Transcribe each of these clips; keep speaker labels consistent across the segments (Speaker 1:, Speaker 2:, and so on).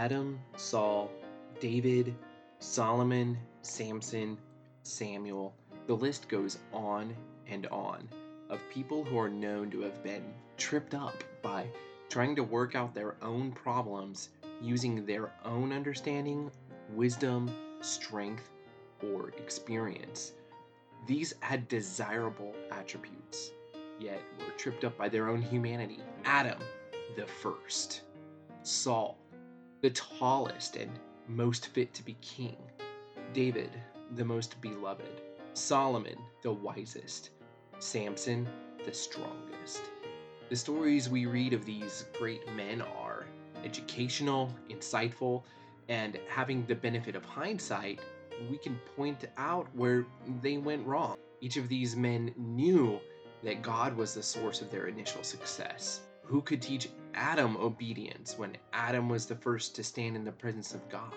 Speaker 1: Adam, Saul, David, Solomon, Samson, Samuel. The list goes on and on of people who are known to have been tripped up by trying to work out their own problems using their own understanding, wisdom, strength, or experience. These had desirable attributes, yet were tripped up by their own humanity. Adam, the first. Saul, the tallest and most fit to be king. David, the most beloved. Solomon, the wisest. Samson, the strongest. The stories we read of these great men are educational, insightful, and having the benefit of hindsight, we can point out where they went wrong. Each of these men knew that God was the source of their initial success. Who could teach Adam obedience when Adam was the first to stand in the presence of God?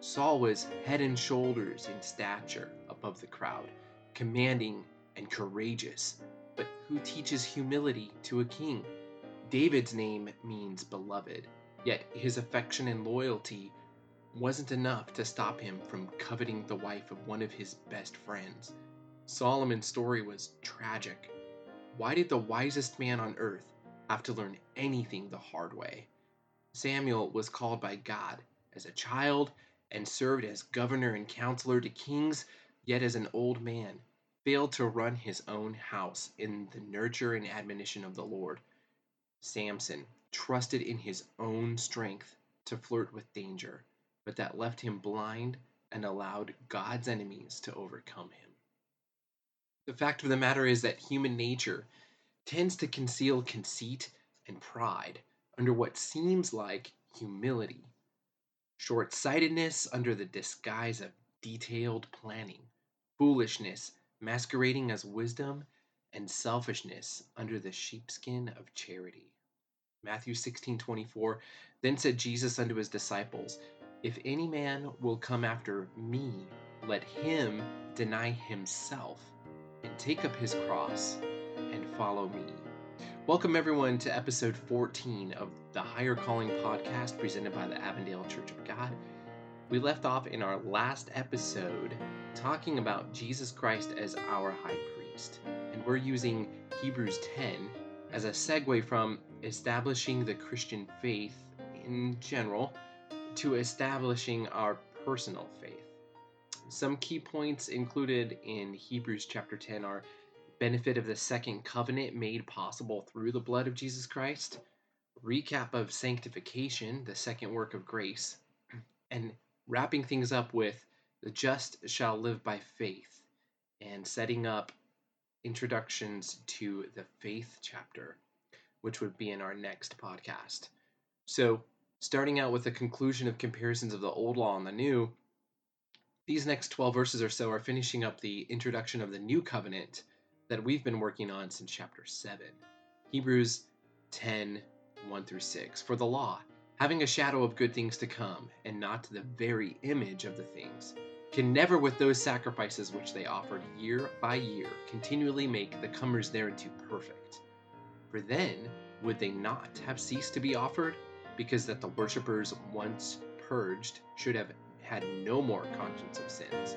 Speaker 1: Saul was head and shoulders in stature above the crowd, commanding and courageous. But who teaches humility to a king? David's name means beloved, yet his affection and loyalty wasn't enough to stop him from coveting the wife of one of his best friends. Solomon's story was tragic. Why did the wisest man on earth have to learn anything the hard way? Samuel was called by God as a child and served as governor and counselor to kings, yet as an old man, failed to run his own house in the nurture and admonition of the Lord. Samson trusted in his own strength to flirt with danger but that left him blind and allowed God's enemies to overcome him. The fact of the matter is that human nature tends to conceal conceit and pride under what seems like humility, short sightedness under the disguise of detailed planning, foolishness masquerading as wisdom, and selfishness under the sheepskin of charity. Matthew 16:24 Then said Jesus unto his disciples, if any man will come after me, let him deny himself and take up his cross follow me. Welcome, everyone, to episode 14 of the Higher Calling podcast presented by the Avondale Church of God. We left off in our last episode talking about Jesus Christ as our high priest, and we're using Hebrews 10 as a segue from establishing the Christian faith in general to establishing our personal faith. Some key points included in Hebrews chapter 10 are benefit of the second covenant made possible through the blood of Jesus Christ, recap of sanctification, the second work of grace, and wrapping things up with the just shall live by faith and setting up introductions to the faith chapter, which would be in our next podcast. So, starting out with the conclusion of comparisons of the old law and the new, these next 12 verses or so are finishing up the introduction of the new covenant that we've been working on since chapter 7. Hebrews 10 1 through 6. For the law, having a shadow of good things to come, and not the very image of the things, can never, with those sacrifices which they offered year by year, continually make the comers thereunto perfect. For then would they not have ceased to be offered? because that the worshippers once purged should have had no more conscience of sins.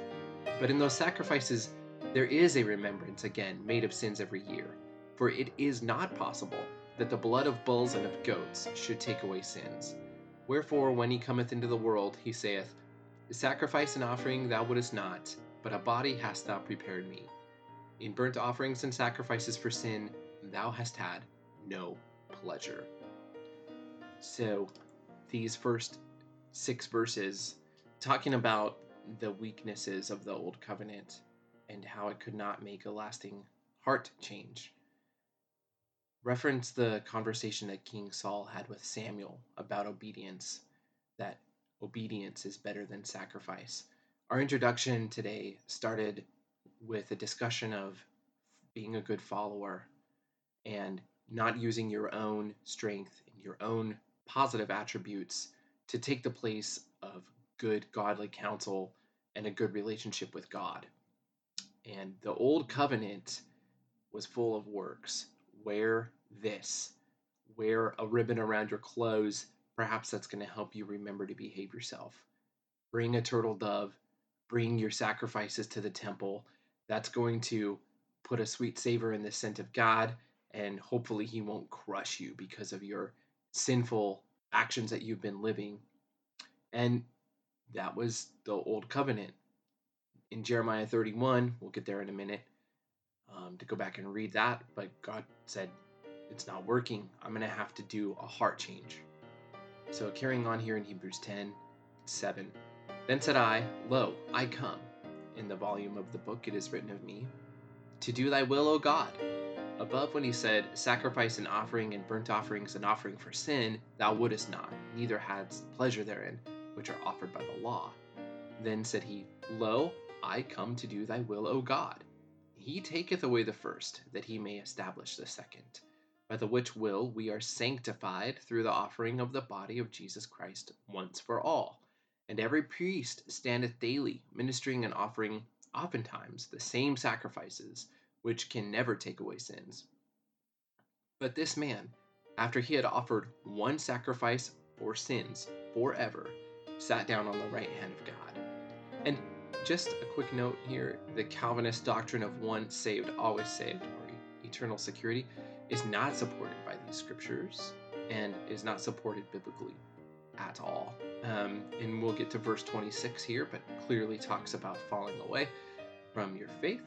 Speaker 1: But in those sacrifices, there is a remembrance again made of sins every year. For it is not possible that the blood of bulls and of goats should take away sins. Wherefore, when he cometh into the world, he saith, Sacrifice and offering thou wouldest not, but a body hast thou prepared me. In burnt offerings and sacrifices for sin thou hast had no pleasure. So, these first six verses talking about the weaknesses of the old covenant and how it could not make a lasting heart change. Reference the conversation that King Saul had with Samuel about obedience, that obedience is better than sacrifice. Our introduction today started with a discussion of being a good follower and not using your own strength and your own positive attributes to take the place of good godly counsel and a good relationship with God. And the old covenant was full of works. Wear this, wear a ribbon around your clothes perhaps that's going to help you remember to behave yourself. Bring a turtle dove, bring your sacrifices to the temple. That's going to put a sweet savor in the scent of God, and hopefully, He won't crush you because of your sinful actions that you've been living. And that was the old covenant. In Jeremiah 31, we'll get there in a minute um, to go back and read that, but God said, It's not working. I'm going to have to do a heart change. So, carrying on here in Hebrews 10 7. Then said I, Lo, I come. In the volume of the book it is written of me, to do thy will, O God. Above, when he said, Sacrifice and offering and burnt offerings and offering for sin, thou wouldest not, neither hadst pleasure therein, which are offered by the law. Then said he, Lo, I come to do thy will, O God. He taketh away the first, that he may establish the second, by the which will we are sanctified through the offering of the body of Jesus Christ once for all. And every priest standeth daily, ministering and offering oftentimes the same sacrifices, which can never take away sins. But this man, after he had offered one sacrifice for sins forever, sat down on the right hand of God. And just a quick note here the Calvinist doctrine of one saved, always saved, or eternal security, is not supported by these scriptures and is not supported biblically at all. Um, and we'll get to verse 26 here, but clearly talks about falling away from your faith.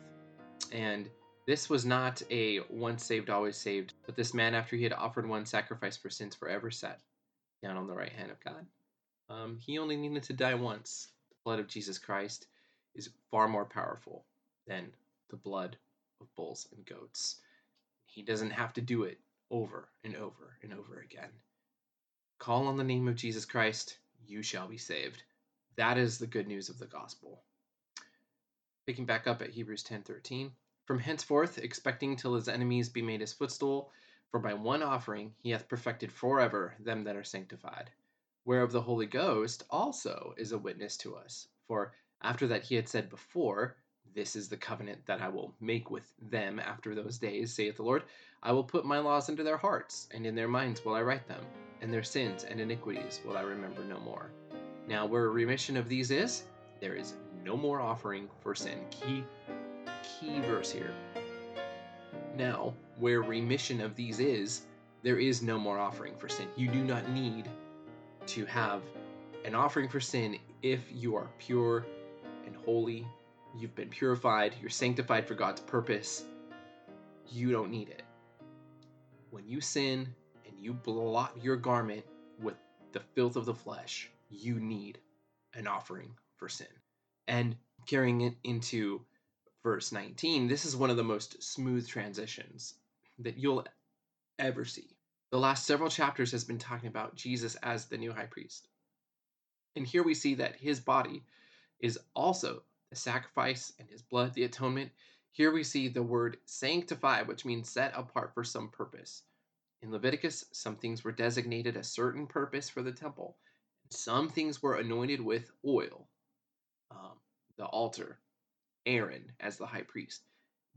Speaker 1: And this was not a once saved, always saved, but this man, after he had offered one sacrifice for sins forever, sat down on the right hand of God. Um, he only needed to die once. The blood of Jesus Christ is far more powerful than the blood of bulls and goats. He doesn't have to do it over and over and over again. Call on the name of Jesus Christ, you shall be saved. That is the good news of the gospel. Picking back up at Hebrews 10:13, from henceforth expecting till his enemies be made his footstool, for by one offering he hath perfected forever them that are sanctified. Whereof the Holy Ghost also is a witness to us. For after that he had said before, This is the covenant that I will make with them after those days, saith the Lord. I will put my laws into their hearts, and in their minds will I write them, and their sins and iniquities will I remember no more. Now, where remission of these is, there is no more offering for sin. Key, key verse here. Now, where remission of these is, there is no more offering for sin. You do not need to have an offering for sin if you are pure and holy, you've been purified, you're sanctified for God's purpose, you don't need it. When you sin and you blot your garment with the filth of the flesh, you need an offering for sin. And carrying it into verse 19, this is one of the most smooth transitions that you'll ever see. The last several chapters has been talking about Jesus as the new high priest. And here we see that his body is also the sacrifice and his blood, the atonement. Here we see the word sanctify, which means set apart for some purpose. In Leviticus, some things were designated a certain purpose for the temple, some things were anointed with oil. Um, the altar, Aaron as the high priest.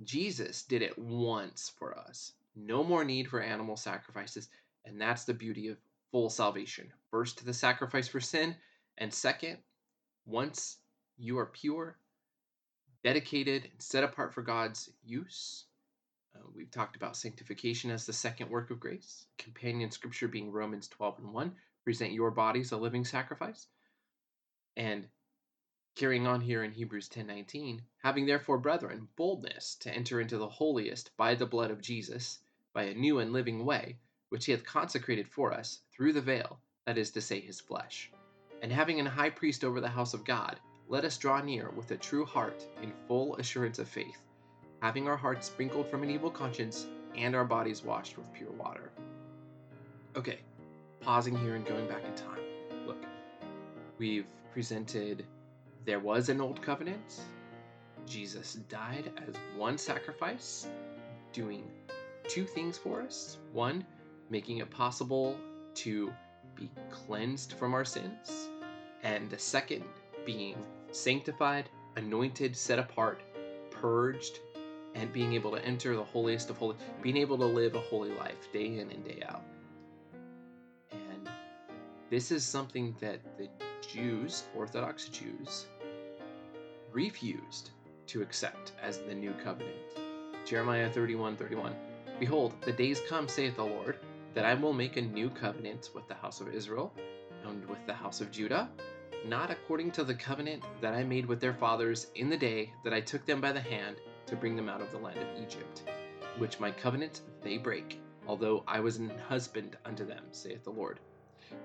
Speaker 1: Jesus did it once for us. No more need for animal sacrifices, and that's the beauty of full salvation. First, the sacrifice for sin, and second, once you are pure, dedicated, and set apart for God's use. Uh, we've talked about sanctification as the second work of grace. Companion scripture being Romans 12 and 1. Present your bodies a living sacrifice. And carrying on here in Hebrews 10:19, having therefore brethren boldness to enter into the holiest by the blood of Jesus, by a new and living way, which he hath consecrated for us through the veil, that is to say his flesh. And having an high priest over the house of God, let us draw near with a true heart in full assurance of faith, having our hearts sprinkled from an evil conscience and our bodies washed with pure water. Okay, pausing here and going back in time. Look, we've presented there was an old covenant. Jesus died as one sacrifice, doing two things for us. One, making it possible to be cleansed from our sins, and the second being sanctified, anointed, set apart, purged, and being able to enter the holiest of holy, being able to live a holy life day in and day out. And This is something that the Jews, Orthodox Jews, refused to accept as the new covenant. Jeremiah 31 31. Behold, the days come, saith the Lord, that I will make a new covenant with the house of Israel and with the house of Judah, not according to the covenant that I made with their fathers in the day that I took them by the hand to bring them out of the land of Egypt, which my covenant they break, although I was an husband unto them, saith the Lord.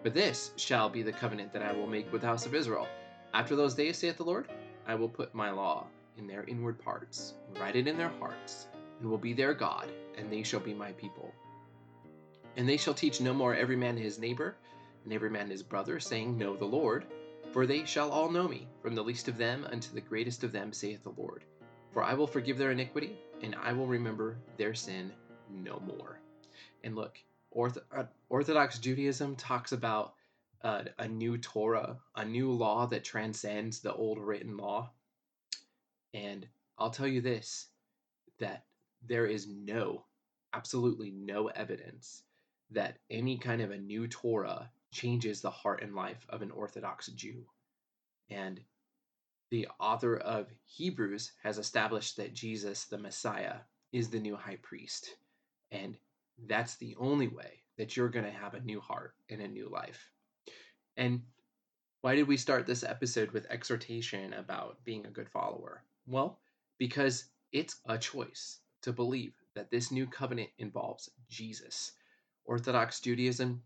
Speaker 1: But this shall be the covenant that I will make with the house of Israel. After those days, saith the Lord, I will put my law in their inward parts, and write it in their hearts, and will be their God, and they shall be my people. And they shall teach no more every man his neighbor, and every man his brother, saying, Know the Lord. For they shall all know me, from the least of them unto the greatest of them, saith the Lord. For I will forgive their iniquity, and I will remember their sin no more. And look, uh, Orthodox Judaism talks about uh, a new Torah, a new law that transcends the old written law. And I'll tell you this that there is no, absolutely no evidence that any kind of a new Torah changes the heart and life of an Orthodox Jew. And the author of Hebrews has established that Jesus, the Messiah, is the new high priest. And that's the only way that you're going to have a new heart and a new life. And why did we start this episode with exhortation about being a good follower? Well, because it's a choice to believe that this new covenant involves Jesus. Orthodox Judaism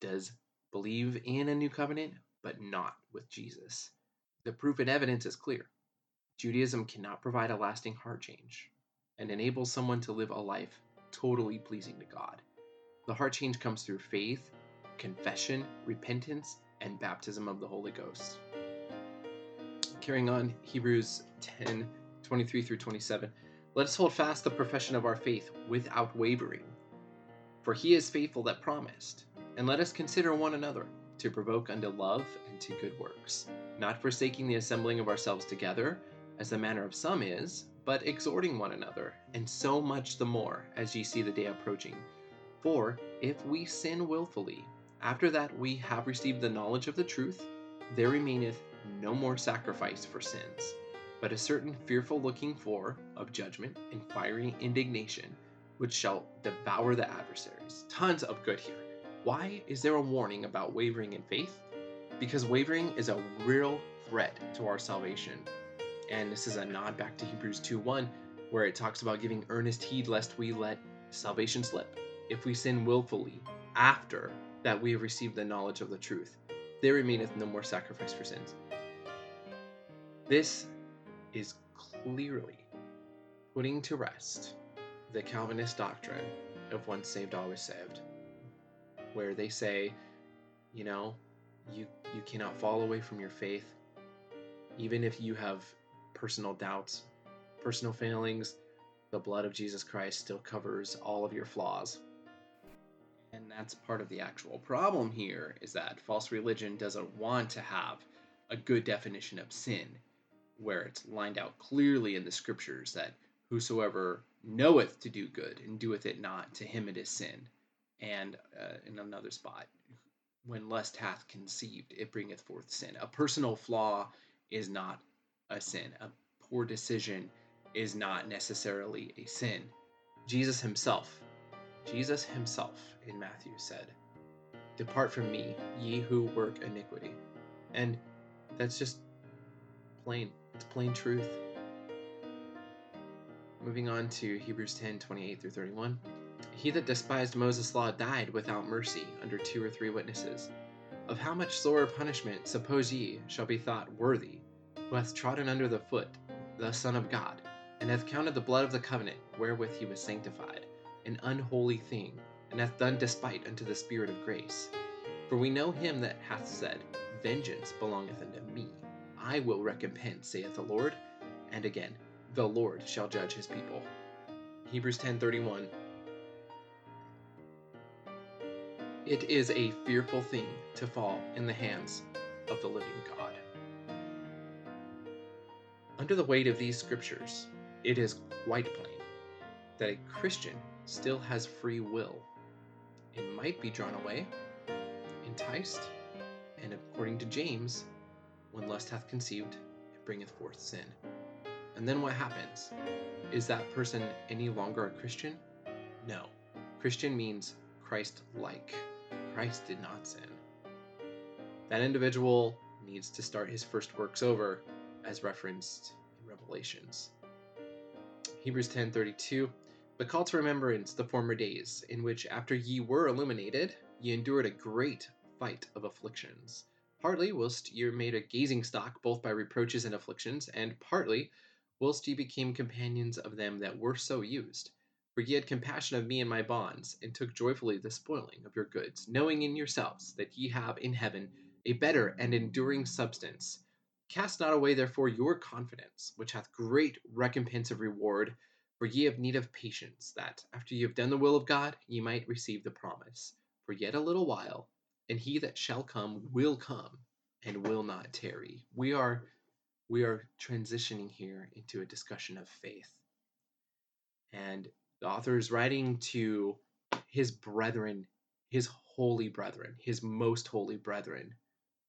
Speaker 1: does believe in a new covenant, but not with Jesus. The proof and evidence is clear. Judaism cannot provide a lasting heart change and enable someone to live a life totally pleasing to God. The heart change comes through faith, confession, repentance, and baptism of the Holy Ghost. Carrying on, Hebrews 10 23 through 27. Let us hold fast the profession of our faith without wavering. For he is faithful that promised. And let us consider one another to provoke unto love and to good works, not forsaking the assembling of ourselves together, as the manner of some is, but exhorting one another, and so much the more as ye see the day approaching. For if we sin wilfully, after that we have received the knowledge of the truth, there remaineth no more sacrifice for sins, but a certain fearful looking for of judgment and fiery indignation, which shall devour the adversaries. Tons of good here. Why is there a warning about wavering in faith? Because wavering is a real threat to our salvation. And this is a nod back to Hebrews 2:1, where it talks about giving earnest heed lest we let salvation slip. If we sin willfully after that we have received the knowledge of the truth, there remaineth no more sacrifice for sins. This is clearly putting to rest the Calvinist doctrine of once saved, always saved, where they say, you know, you you cannot fall away from your faith, even if you have personal doubts, personal failings. The blood of Jesus Christ still covers all of your flaws. And that's part of the actual problem here is that false religion doesn't want to have a good definition of sin where it's lined out clearly in the scriptures that whosoever knoweth to do good and doeth it not, to him it is sin. And uh, in another spot, when lust hath conceived, it bringeth forth sin. A personal flaw is not a sin. A poor decision is not necessarily a sin. Jesus himself, Jesus himself in Matthew said, Depart from me, ye who work iniquity. And that's just plain. It's plain truth. Moving on to Hebrews 10 28 through 31. He that despised Moses' law died without mercy under two or three witnesses. Of how much sorer punishment, suppose ye, shall be thought worthy, who hath trodden under the foot the Son of God, and hath counted the blood of the covenant wherewith he was sanctified, an unholy thing, and hath done despite unto the Spirit of grace. For we know him that hath said, Vengeance belongeth unto me, I will recompense, saith the Lord. And again, the Lord shall judge his people. Hebrews 10:31 It is a fearful thing to fall in the hands of the living God. Under the weight of these scriptures, it is quite plain that a Christian still has free will and might be drawn away, enticed, And according to James, when lust hath conceived, it bringeth forth sin. And then what happens? Is that person any longer a Christian? No. Christian means Christ like. Christ did not sin. That individual needs to start his first works over, as referenced in Revelations. Hebrews 10:32 But call to remembrance the former days, in which after ye were illuminated, ye endured a great fight of afflictions, partly whilst ye made a gazing stock both by reproaches and afflictions, and partly whilst ye became companions of them that were so used. For ye had compassion of me and my bonds, and took joyfully the spoiling of your goods, knowing in yourselves that ye have in heaven a better and enduring substance. Cast not away therefore your confidence, which hath great recompense of reward. For ye have need of patience, that, after ye have done the will of God, ye might receive the promise. For yet a little while, and he that shall come will come, and will not tarry. We are we are transitioning here into a discussion of faith. And the author is writing to his brethren, his holy brethren, his most holy brethren,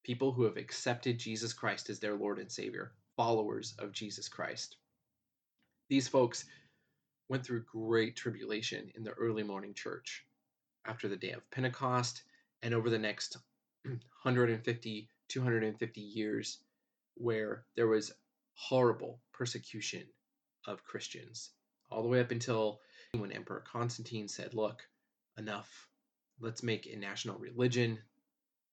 Speaker 1: people who have accepted Jesus Christ as their Lord and Savior, followers of Jesus Christ. These folks went through great tribulation in the early morning church after the day of Pentecost and over the next 150, 250 years where there was horrible persecution of Christians, all the way up until when Emperor Constantine said, Look, enough, let's make a national religion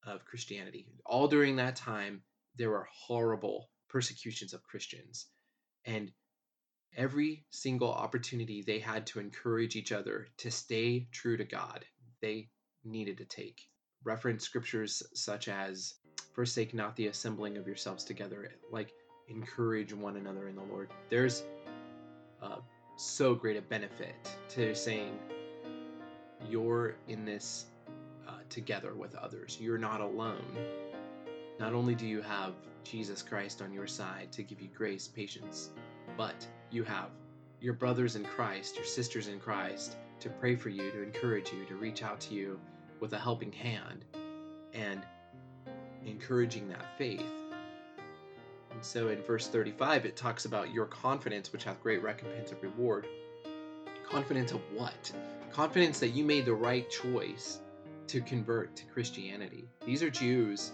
Speaker 1: of Christianity. All during that time, there were horrible persecutions of Christians. And every single opportunity they had to encourage each other to stay true to God, they needed to take. Reference scriptures such as forsake not the assembling of yourselves together like encourage one another in the lord there's uh, so great a benefit to saying you're in this uh, together with others you're not alone not only do you have jesus christ on your side to give you grace patience but you have your brothers in christ your sisters in christ to pray for you to encourage you to reach out to you with a helping hand and encouraging that faith. And so in verse 35, it talks about your confidence, which hath great recompense of reward. Confidence of what? Confidence that you made the right choice to convert to Christianity. These are Jews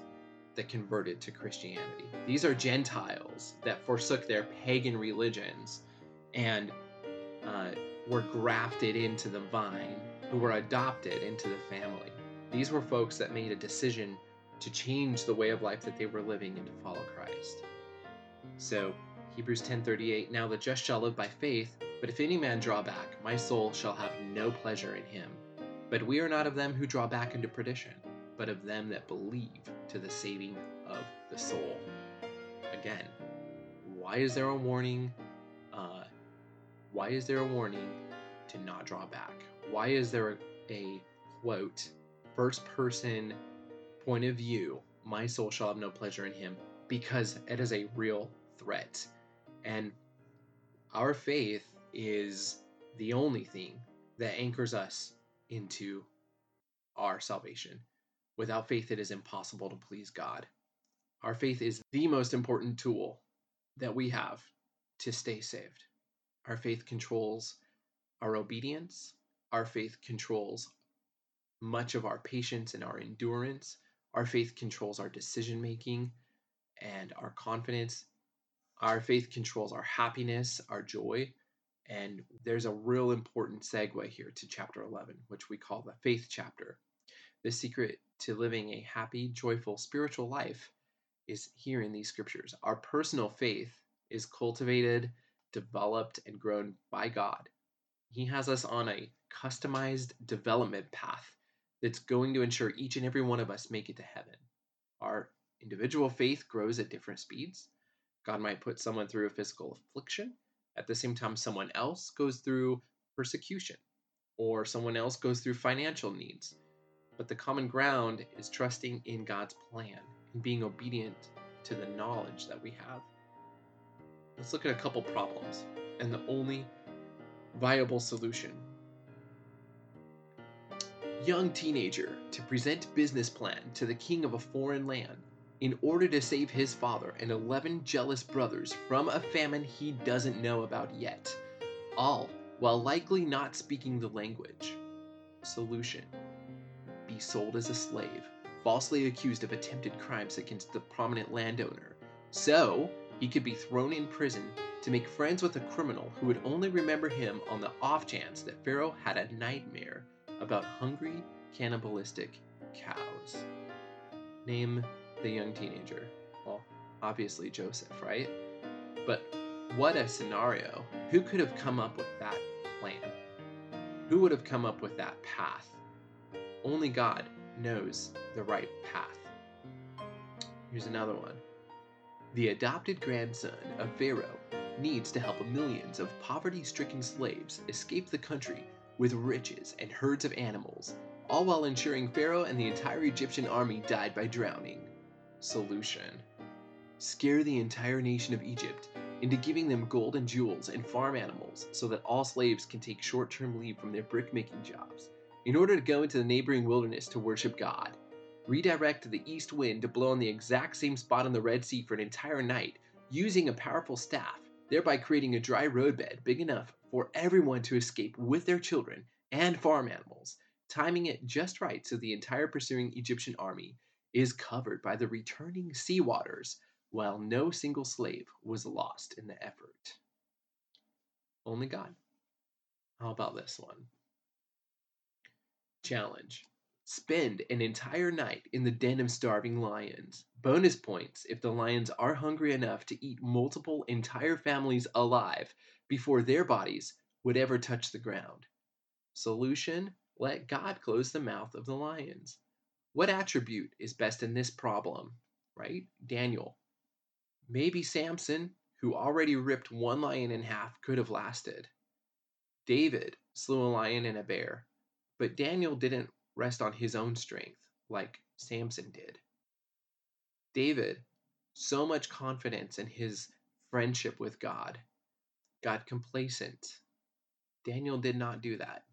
Speaker 1: that converted to Christianity. These are Gentiles that forsook their pagan religions and uh, were grafted into the vine, who were adopted into the family. These were folks that made a decision to change the way of life that they were living and to follow Christ. So, Hebrews 10:38 Now the just shall live by faith, but if any man draw back, my soul shall have no pleasure in him. But we are not of them who draw back into perdition, but of them that believe to the saving of the soul. Again, why is there a warning? Uh, why is there a warning to not draw back? Why is there a, a quote, first person point of view, my soul shall have no pleasure in him because it is a real threat. And our faith is the only thing that anchors us into our salvation. Without faith, it is impossible to please God. Our faith is the most important tool that we have to stay saved. Our faith controls our obedience, our faith controls much of our patience and our endurance, our faith controls our decision making and our confidence. Our faith controls our happiness, our joy. And there's a real important segue here to chapter 11, which we call the faith chapter. The secret to living a happy, joyful, spiritual life is here in these scriptures. Our personal faith is cultivated, developed, and grown by God. He has us on a customized development path that's going to ensure each and every one of us make it to heaven. Our individual faith grows at different speeds. God might put someone through a physical affliction. At the same time, someone else goes through persecution, or someone else goes through financial needs. But the common ground is trusting in God's plan and being obedient to the knowledge that we have. Let's look at a couple problems and the only viable solution young teenager to present business plan to the king of a foreign land in order to save his father and 11 jealous brothers from a famine he doesn't know about yet, all while likely not speaking the language. Solution Be sold as a slave, falsely accused of attempted crimes against the prominent landowner, so he could be thrown in prison to make friends with a criminal who would only remember him on the off chance that Pharaoh had a nightmare about hungry, cannibalistic cows. Name the young teenager. Well, obviously Joseph, right? But what a scenario. Who could have come up with that plan? Who would have come up with that path? Only God knows the right path. Here's another one. The adopted grandson of Pharaoh needs to help millions of poverty stricken slaves escape the country with riches and herds of animals, all while ensuring Pharaoh and the entire Egyptian army died by drowning. Solution Scare the entire nation of Egypt into giving them gold and jewels and farm animals so that all slaves can take short term leave from their brick-making jobs in order to go into the neighboring wilderness to worship God. Redirect the east wind to blow on the exact same spot on the Red Sea for an entire night using a powerful staff, thereby creating a dry roadbed big enough for everyone to escape with their children and farm animals, timing it just right so the entire pursuing Egyptian army is covered by the returning sea waters, while no single slave was lost in the effort. Only God. How about this one? Challenge. Spend an entire night in the den of starving lions. Bonus points if the lions are hungry enough to eat multiple entire families alive before their bodies would ever touch the ground. Solution let God close the mouth of the lions. What attribute is best in this problem? Right? Daniel. Maybe Samson, who already ripped one lion in half, could have lasted. David slew a lion and a bear, but Daniel didn't rest on his own strength like Samson did. David, so much confidence in his friendship with God, got complacent. Daniel did not do that.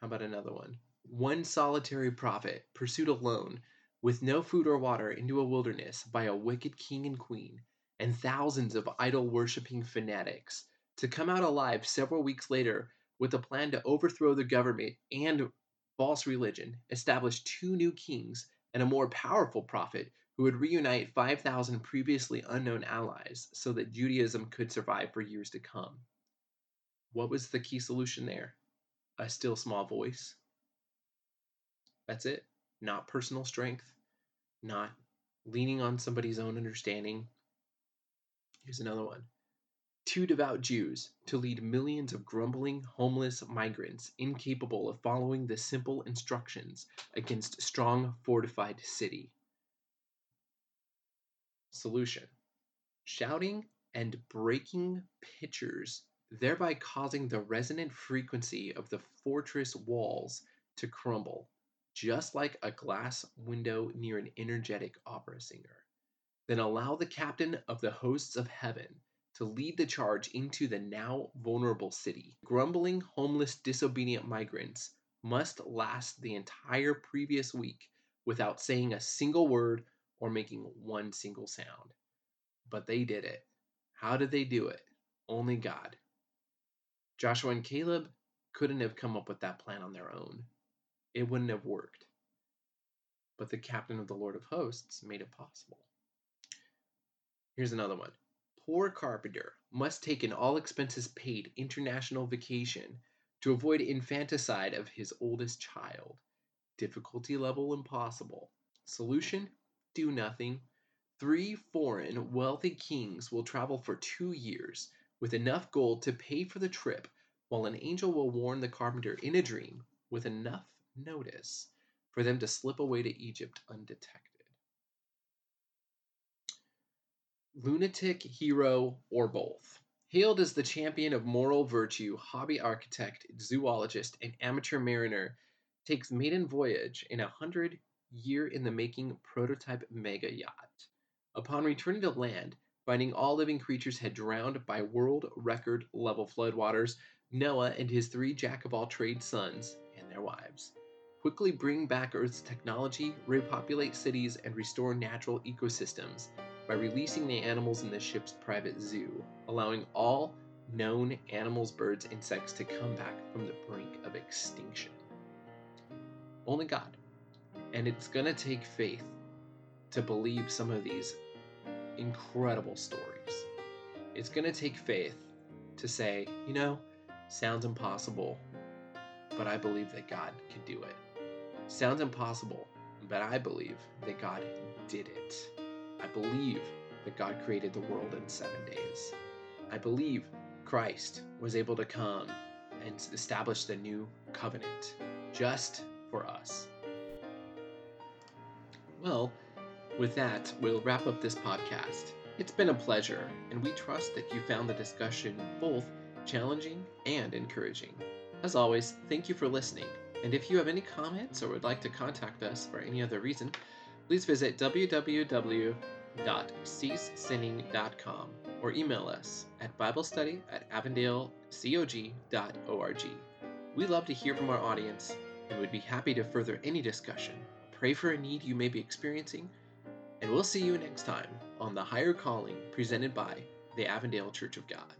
Speaker 1: How about another one? One solitary prophet pursued alone, with no food or water, into a wilderness by a wicked king and queen, and thousands of idol worshipping fanatics, to come out alive several weeks later with a plan to overthrow the government and false religion, establish two new kings, and a more powerful prophet who would reunite 5,000 previously unknown allies so that Judaism could survive for years to come. What was the key solution there? A still small voice. That's it. Not personal strength, not leaning on somebody's own understanding. Here's another one. Two devout Jews to lead millions of grumbling, homeless migrants incapable of following the simple instructions against strong, fortified city. Solution Shouting and breaking pitchers, thereby causing the resonant frequency of the fortress walls to crumble, just like a glass window near an energetic opera singer. Then allow the captain of the hosts of heaven to lead the charge into the now vulnerable city. Grumbling, homeless, disobedient migrants must last the entire previous week without saying a single word or making one single sound. But they did it. How did they do it? Only God. Joshua and Caleb couldn't have come up with that plan on their own. It wouldn't have worked. But the captain of the Lord of Hosts made it possible. Here's another one. Poor carpenter must take an all expenses paid international vacation to avoid infanticide of his oldest child. Difficulty level impossible. Solution do nothing. Three foreign, wealthy kings will travel for two years with enough gold to pay for the trip, while an angel will warn the carpenter in a dream with enough notice for them to slip away to Egypt undetected. Lunatic, hero, or both. Hailed as the champion of moral virtue, hobby architect, zoologist, and amateur mariner takes maiden voyage in a hundred year in the making prototype mega yacht. Upon returning to land, finding all living creatures had drowned by world record level floodwaters, Noah and his three jack of all trades sons and their wives. Quickly bring back Earth's technology, repopulate cities, and restore natural ecosystems by releasing the animals in the ship's private zoo, allowing all known animals, birds, insects to come back from the brink of extinction. Only God. And it's going to take faith to believe some of these incredible stories. It's going to take faith to say, you know, sounds impossible, but I believe that God can do it. Sounds impossible, but I believe that God did it. I believe that God created the world in seven days. I believe Christ was able to come and establish the new covenant just for us. Well, with that, we'll wrap up this podcast. It's been a pleasure, and we trust that you found the discussion both challenging and encouraging. As always, thank you for listening. And if you have any comments or would like to contact us for any other reason, please visit www.ceasesinning.com or email us at biblestudy at avondalecog.org. We love to hear from our audience and would be happy to further any discussion. Pray for a need you may be experiencing, and we'll see you next time on The Higher Calling presented by the Avondale Church of God.